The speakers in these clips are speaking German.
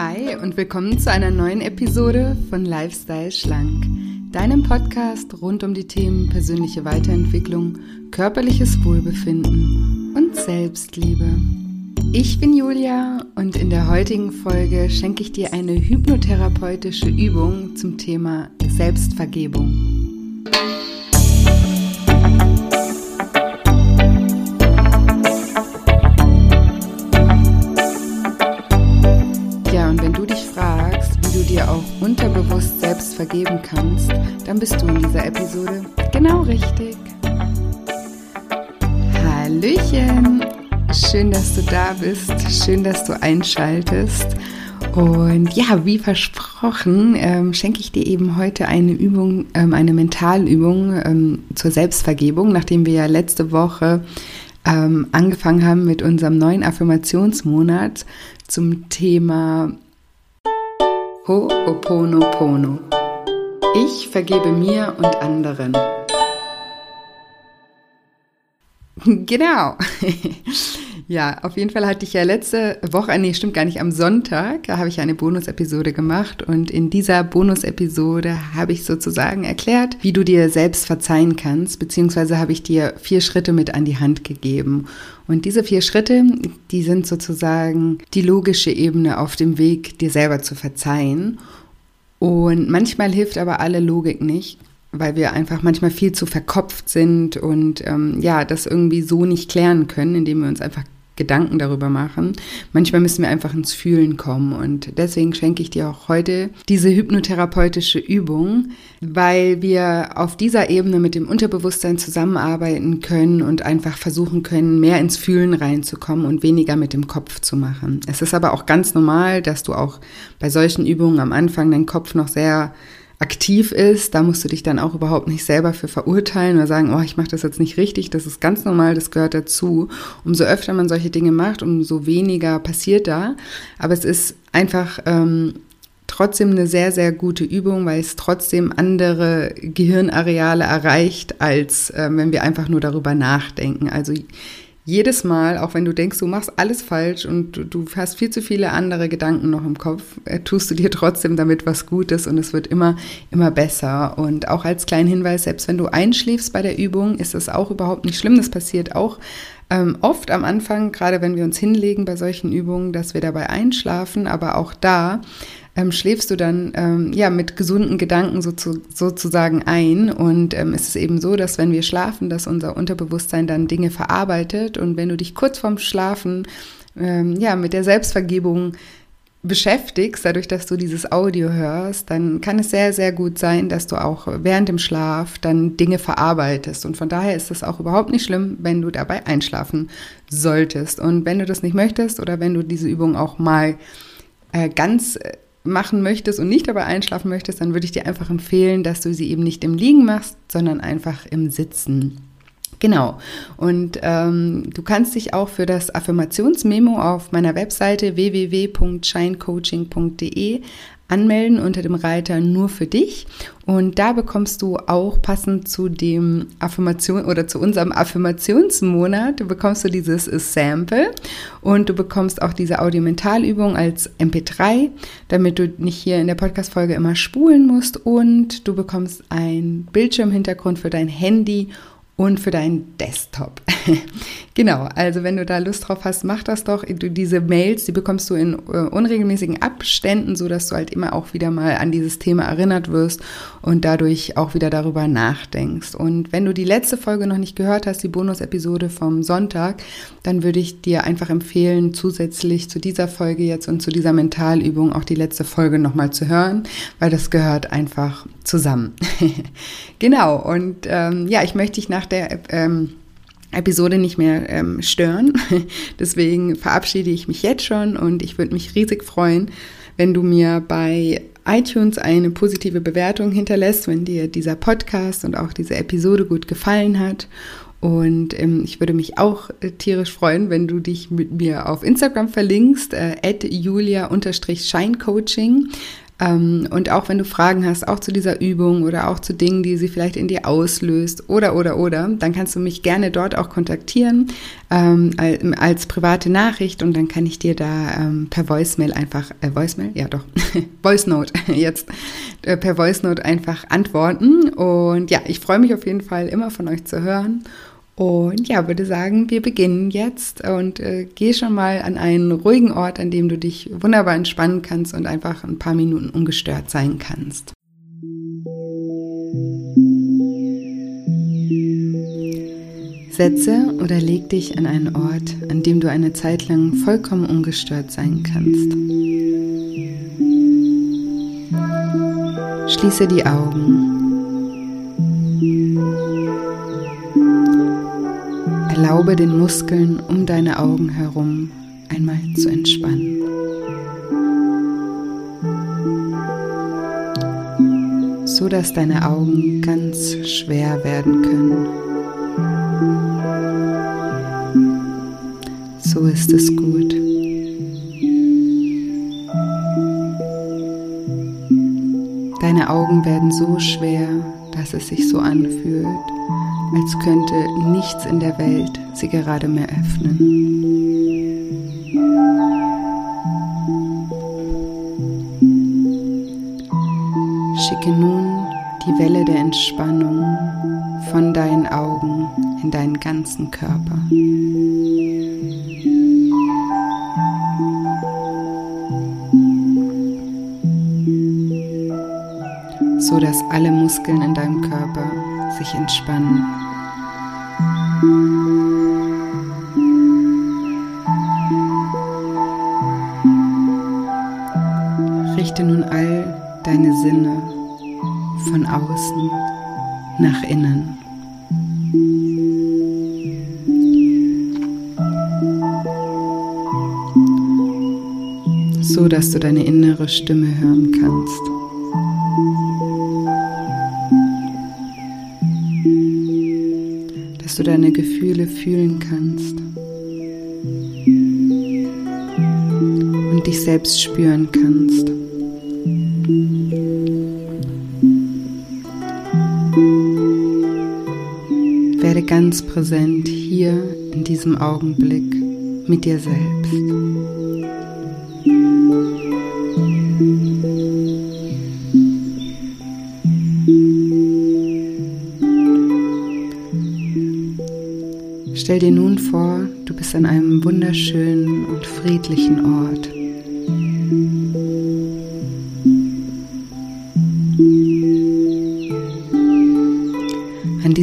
Hi und willkommen zu einer neuen Episode von Lifestyle Schlank, deinem Podcast rund um die Themen persönliche Weiterentwicklung, körperliches Wohlbefinden und Selbstliebe. Ich bin Julia und in der heutigen Folge schenke ich dir eine hypnotherapeutische Übung zum Thema Selbstvergebung. Unterbewusst selbst vergeben kannst, dann bist du in dieser Episode genau richtig. Hallöchen! Schön, dass du da bist. Schön, dass du einschaltest. Und ja, wie versprochen, ähm, schenke ich dir eben heute eine Übung, ähm, eine Mentalübung ähm, zur Selbstvergebung, nachdem wir ja letzte Woche ähm, angefangen haben mit unserem neuen Affirmationsmonat zum Thema Ho'oponopono. Ich vergebe mir und anderen. Genau. ja, auf jeden Fall hatte ich ja letzte Woche, nee, stimmt gar nicht, am Sonntag, habe ich eine Bonus-Episode gemacht und in dieser Bonus-Episode habe ich sozusagen erklärt, wie du dir selbst verzeihen kannst, beziehungsweise habe ich dir vier Schritte mit an die Hand gegeben. Und diese vier Schritte, die sind sozusagen die logische Ebene auf dem Weg, dir selber zu verzeihen. Und manchmal hilft aber alle Logik nicht weil wir einfach manchmal viel zu verkopft sind und ähm, ja, das irgendwie so nicht klären können, indem wir uns einfach Gedanken darüber machen. Manchmal müssen wir einfach ins Fühlen kommen und deswegen schenke ich dir auch heute diese hypnotherapeutische Übung, weil wir auf dieser Ebene mit dem Unterbewusstsein zusammenarbeiten können und einfach versuchen können, mehr ins Fühlen reinzukommen und weniger mit dem Kopf zu machen. Es ist aber auch ganz normal, dass du auch bei solchen Übungen am Anfang deinen Kopf noch sehr aktiv ist, da musst du dich dann auch überhaupt nicht selber für verurteilen oder sagen, oh, ich mache das jetzt nicht richtig, das ist ganz normal, das gehört dazu. Umso öfter man solche Dinge macht, umso weniger passiert da. Aber es ist einfach ähm, trotzdem eine sehr, sehr gute Übung, weil es trotzdem andere Gehirnareale erreicht, als äh, wenn wir einfach nur darüber nachdenken. Also jedes Mal, auch wenn du denkst, du machst alles falsch und du, hast viel zu viele andere Gedanken noch im Kopf, äh, tust du dir trotzdem damit was Gutes und es wird immer, immer besser. Und auch als kleinen Hinweis, selbst wenn du einschläfst bei der Übung, ist das auch überhaupt nicht schlimm. Das passiert auch ähm, oft am Anfang, gerade wenn wir uns hinlegen bei solchen Übungen, dass wir dabei einschlafen, aber auch da ähm, schläfst du dann ähm, ja mit gesunden Gedanken so zu, sozusagen ein. Und ähm, es ist eben so, dass wenn wir schlafen, dass unser Unterbewusstsein dann Dinge verarbeitet. Und wenn du dich kurz vorm Schlafen ähm, ja mit der Selbstvergebung beschäftigst, dadurch, dass du dieses Audio hörst, dann kann es sehr, sehr gut sein, dass du auch während dem Schlaf dann Dinge verarbeitest. Und von daher ist es auch überhaupt nicht schlimm, wenn du dabei einschlafen solltest. Und wenn du das nicht möchtest oder wenn du diese Übung auch mal äh, ganz äh, machen möchtest und nicht dabei einschlafen möchtest, dann würde ich dir einfach empfehlen, dass du sie eben nicht im Liegen machst, sondern einfach im Sitzen. Genau. Und ähm, du kannst dich auch für das Affirmationsmemo auf meiner Webseite www.shinecoaching.de anmelden unter dem Reiter nur für dich. Und da bekommst du auch passend zu dem Affirmation oder zu unserem Affirmationsmonat, du bekommst du dieses Sample und du bekommst auch diese Audiomentalübung als MP3, damit du nicht hier in der Podcast-Folge immer spulen musst und du bekommst ein Bildschirmhintergrund für dein Handy und für deinen Desktop. genau, also wenn du da Lust drauf hast, mach das doch. Du, diese Mails, die bekommst du in äh, unregelmäßigen Abständen, so dass du halt immer auch wieder mal an dieses Thema erinnert wirst und dadurch auch wieder darüber nachdenkst. Und wenn du die letzte Folge noch nicht gehört hast, die Bonus-Episode vom Sonntag, dann würde ich dir einfach empfehlen, zusätzlich zu dieser Folge jetzt und zu dieser Mentalübung auch die letzte Folge nochmal zu hören, weil das gehört einfach zusammen. genau, und ähm, ja, ich möchte dich nach der ähm, Episode nicht mehr ähm, stören. Deswegen verabschiede ich mich jetzt schon und ich würde mich riesig freuen, wenn du mir bei iTunes eine positive Bewertung hinterlässt, wenn dir dieser Podcast und auch diese Episode gut gefallen hat. Und ähm, ich würde mich auch äh, tierisch freuen, wenn du dich mit mir auf Instagram verlinkst, äh, julia-scheincoaching. Ähm, und auch wenn du Fragen hast, auch zu dieser Übung oder auch zu Dingen, die sie vielleicht in dir auslöst oder, oder, oder, dann kannst du mich gerne dort auch kontaktieren ähm, als private Nachricht und dann kann ich dir da ähm, per Voicemail einfach, äh, Voicemail? Ja doch, Voice Note jetzt, äh, per Voice Note einfach antworten. Und ja, ich freue mich auf jeden Fall immer von euch zu hören. Und ja, würde sagen, wir beginnen jetzt und äh, geh schon mal an einen ruhigen Ort, an dem du dich wunderbar entspannen kannst und einfach ein paar Minuten ungestört sein kannst. Setze oder leg dich an einen Ort, an dem du eine Zeit lang vollkommen ungestört sein kannst. Schließe die Augen Erlaube den Muskeln um deine Augen herum einmal zu entspannen. So dass deine Augen ganz schwer werden können. So ist es gut. Deine Augen werden so schwer, dass es sich so anfühlt, als könnte nichts in der Welt sie gerade mehr öffnen. Schicke nun die Welle der Entspannung von deinen Augen in deinen ganzen Körper. so dass alle Muskeln in deinem Körper sich entspannen. Richte nun all deine Sinne von außen nach innen. So dass du deine innere Stimme hören kannst. Dich selbst spüren kannst. Werde ganz präsent hier in diesem Augenblick mit dir selbst. Stell dir nun vor, du bist an einem wunderschönen und friedlichen Ort.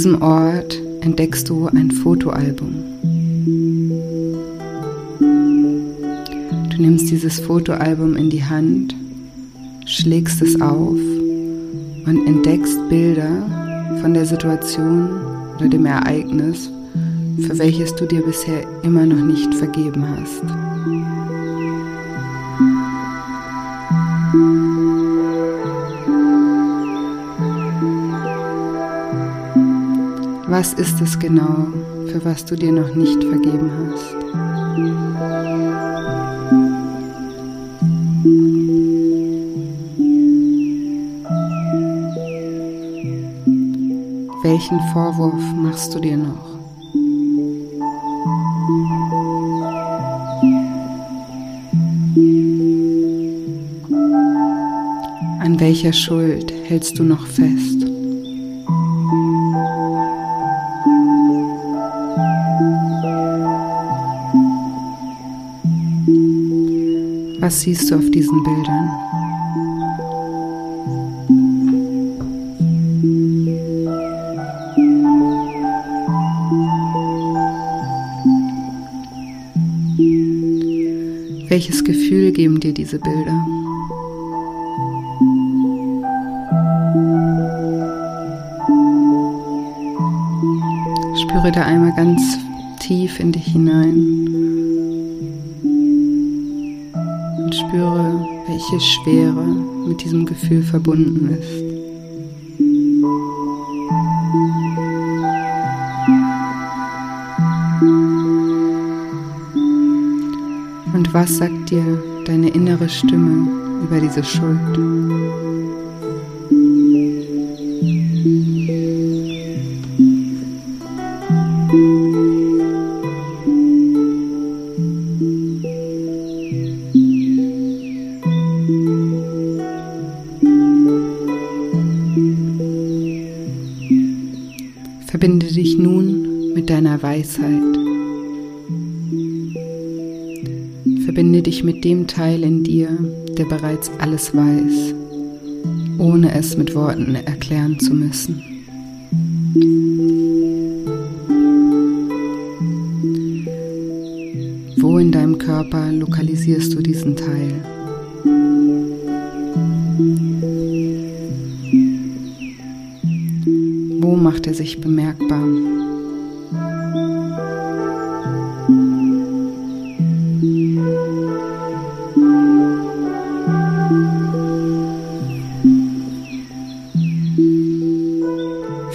Diesem Ort entdeckst du ein Fotoalbum. Du nimmst dieses Fotoalbum in die Hand, schlägst es auf und entdeckst Bilder von der Situation oder dem Ereignis, für welches du dir bisher immer noch nicht vergeben hast. Was ist es genau, für was du dir noch nicht vergeben hast? Welchen Vorwurf machst du dir noch? welcher Schuld hältst du noch fest? Was siehst du auf diesen Bildern? Welches Gefühl geben dir diese Bilder? Spüre da einmal ganz tief in dich hinein und spüre, welche Schwere mit diesem Gefühl verbunden ist. Und was sagt dir deine innere Stimme über diese Schuld. Verbinde dich nun mit deiner Weisheit. Verbinde dich mit dem Teil in dir, der bereits alles weiß, ohne es mit Worten erklären zu müssen. Wo in deinem Körper lokalisierst du diesen Teil?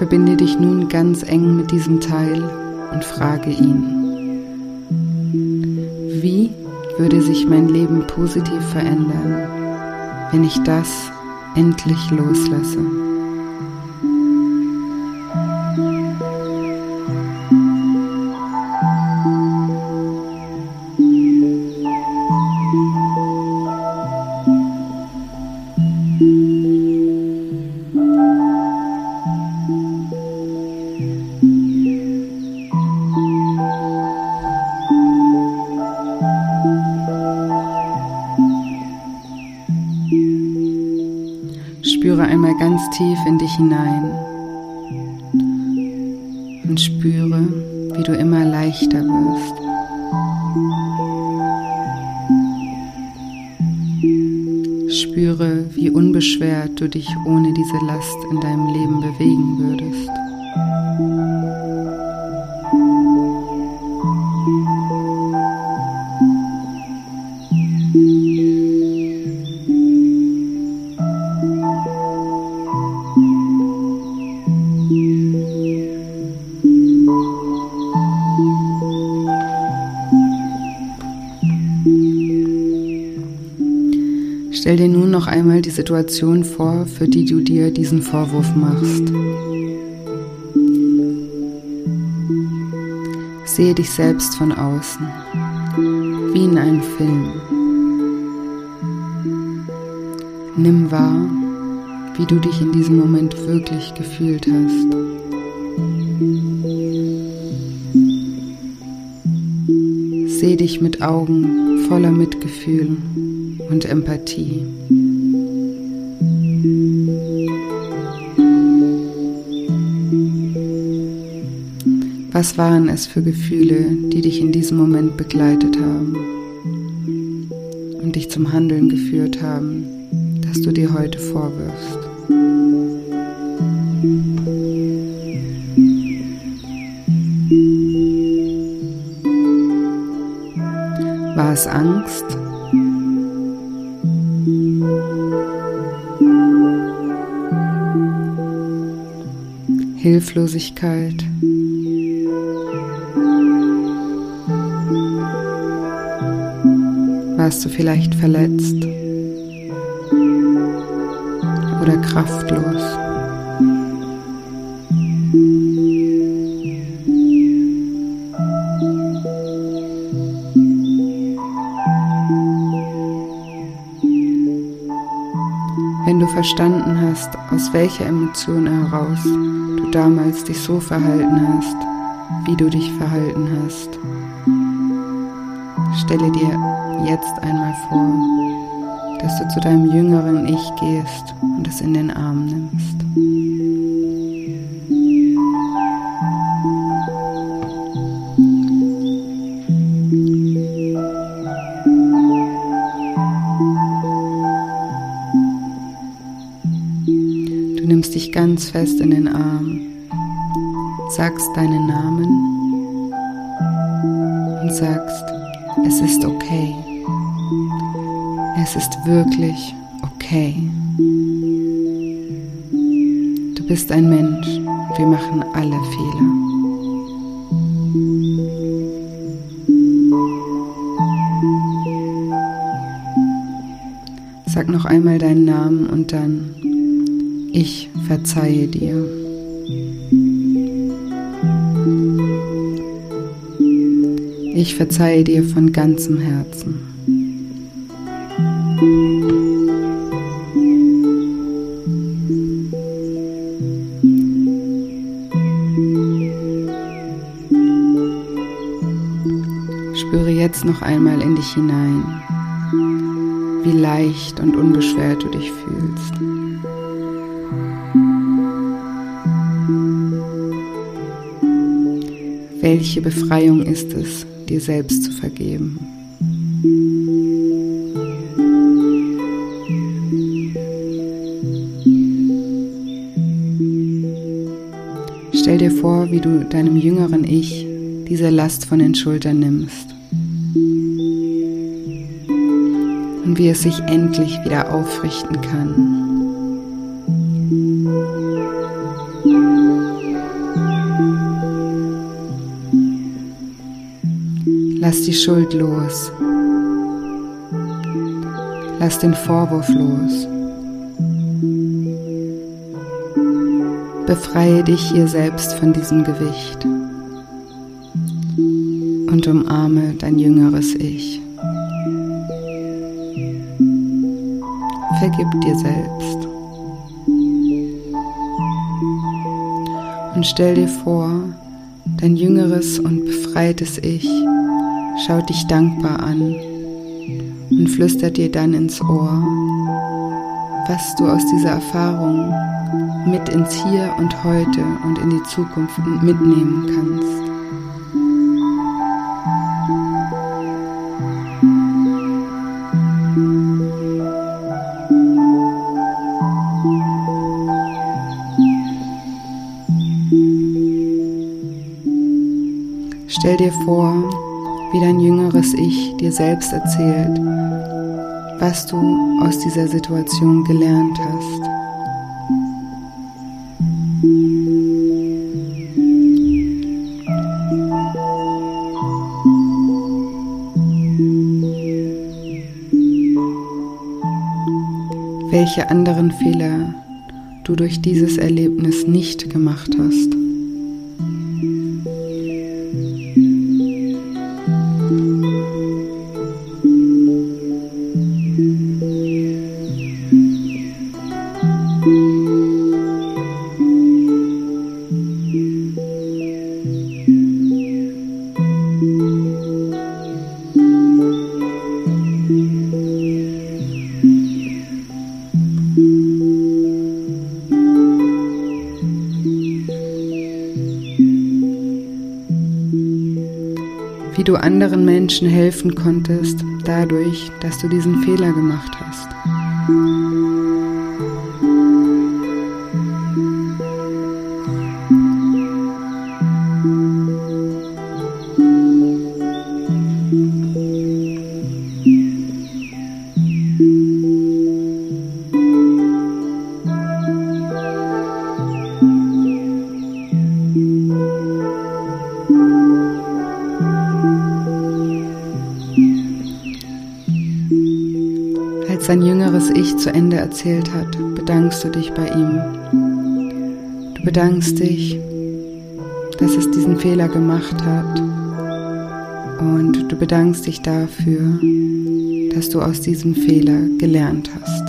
Verbinde dich nun ganz eng mit diesem Teil und frage ihn, wie würde sich mein Leben positiv verändern, wenn ich das endlich loslasse? Einmal ganz tief in dich hinein und spüre, wie du immer leichter wirst. Spüre, wie unbeschwert du dich ohne diese Last in deinem Leben bewegen würdest. Stell dir nun noch einmal die Situation vor, für die du dir diesen Vorwurf machst. Sehe dich selbst von außen, wie in einem Film. Nimm wahr, wie du dich in diesem Moment wirklich gefühlt hast. Seh dich mit Augen voller Mitgefühl und Empathie. Was waren es für Gefühle, die dich in diesem Moment begleitet haben und dich zum Handeln geführt haben, das du dir heute vorwirfst? War es Angst? Hilflosigkeit. Warst du vielleicht verletzt oder kraftlos? Wenn du verstanden hast, aus welcher Emotion heraus damals dich so verhalten hast, wie du dich verhalten hast, stelle dir jetzt einmal vor, dass du zu deinem jüngeren Ich gehst und es in den Arm nimmst. Ganz fest in den Arm, sagst deinen Namen und sagst, es ist okay. Es ist wirklich okay. Du bist ein Mensch wir machen alle Fehler. Sag noch einmal deinen Namen und dann ich verzeihe dir. Ich verzeihe dir von ganzem Herzen. Spüre jetzt noch einmal in dich hinein, wie leicht und unbeschwert du dich fühlst. Welche Befreiung ist es, dir selbst zu vergeben? Stell dir vor, wie du deinem jüngeren Ich diese Last von den Schultern nimmst und wie es sich endlich wieder aufrichten kann. Lass die Schuld los. Lass den Vorwurf los. Befreie dich hier selbst von diesem Gewicht und umarme dein jüngeres Ich. Vergib dir selbst. Und stell dir vor, dein jüngeres und befreites Ich schaut dich dankbar an und flüstert dir dann ins Ohr, was du aus dieser Erfahrung mit ins Hier und Heute und in die Zukunft mitnehmen kannst. Stell dir vor, wie dein jüngeres Ich dir selbst erzählt, was du aus dieser Situation gelernt hast. Welche anderen Fehler du durch dieses Erlebnis nicht gemacht hast. Menschen helfen konntest, dadurch, dass du diesen Fehler gemacht hast. Zu Ende erzählt hat, bedankst du dich bei ihm. Du bedankst dich, dass es diesen Fehler gemacht hat und du bedankst dich dafür, dass du aus diesem Fehler gelernt hast.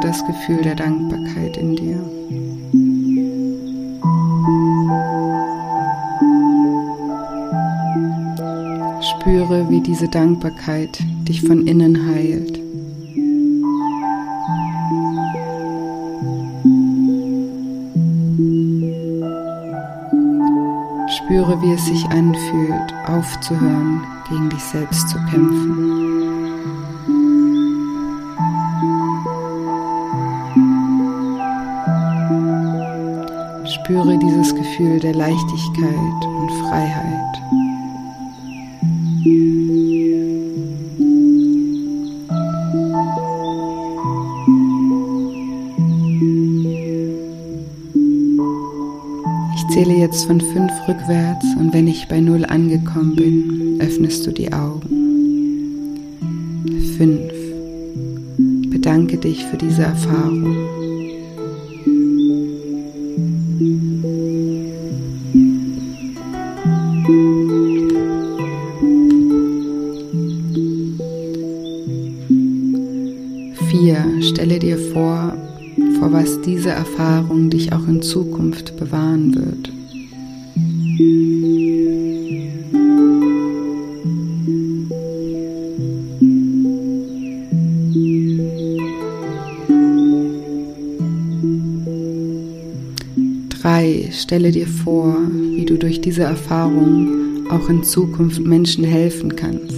Das Gefühl der Dankbarkeit in dir. Spüre, wie diese Dankbarkeit dich von innen heilt. Spüre, wie es sich anfühlt, aufzuhören, gegen dich selbst zu kämpfen. Spüre dieses Gefühl der Leichtigkeit und Freiheit. Ich zähle jetzt von fünf rückwärts und wenn ich bei null angekommen bin, öffnest du die Augen. Fünf. Bedanke dich für diese Erfahrung. Erfahrung dich auch in Zukunft bewahren wird. Drei, stelle dir vor, wie du durch diese Erfahrung auch in Zukunft Menschen helfen kannst.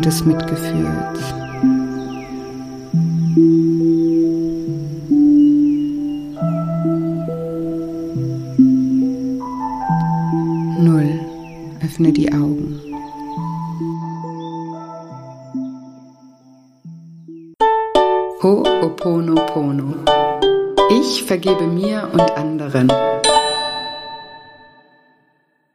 des Mitgefühls.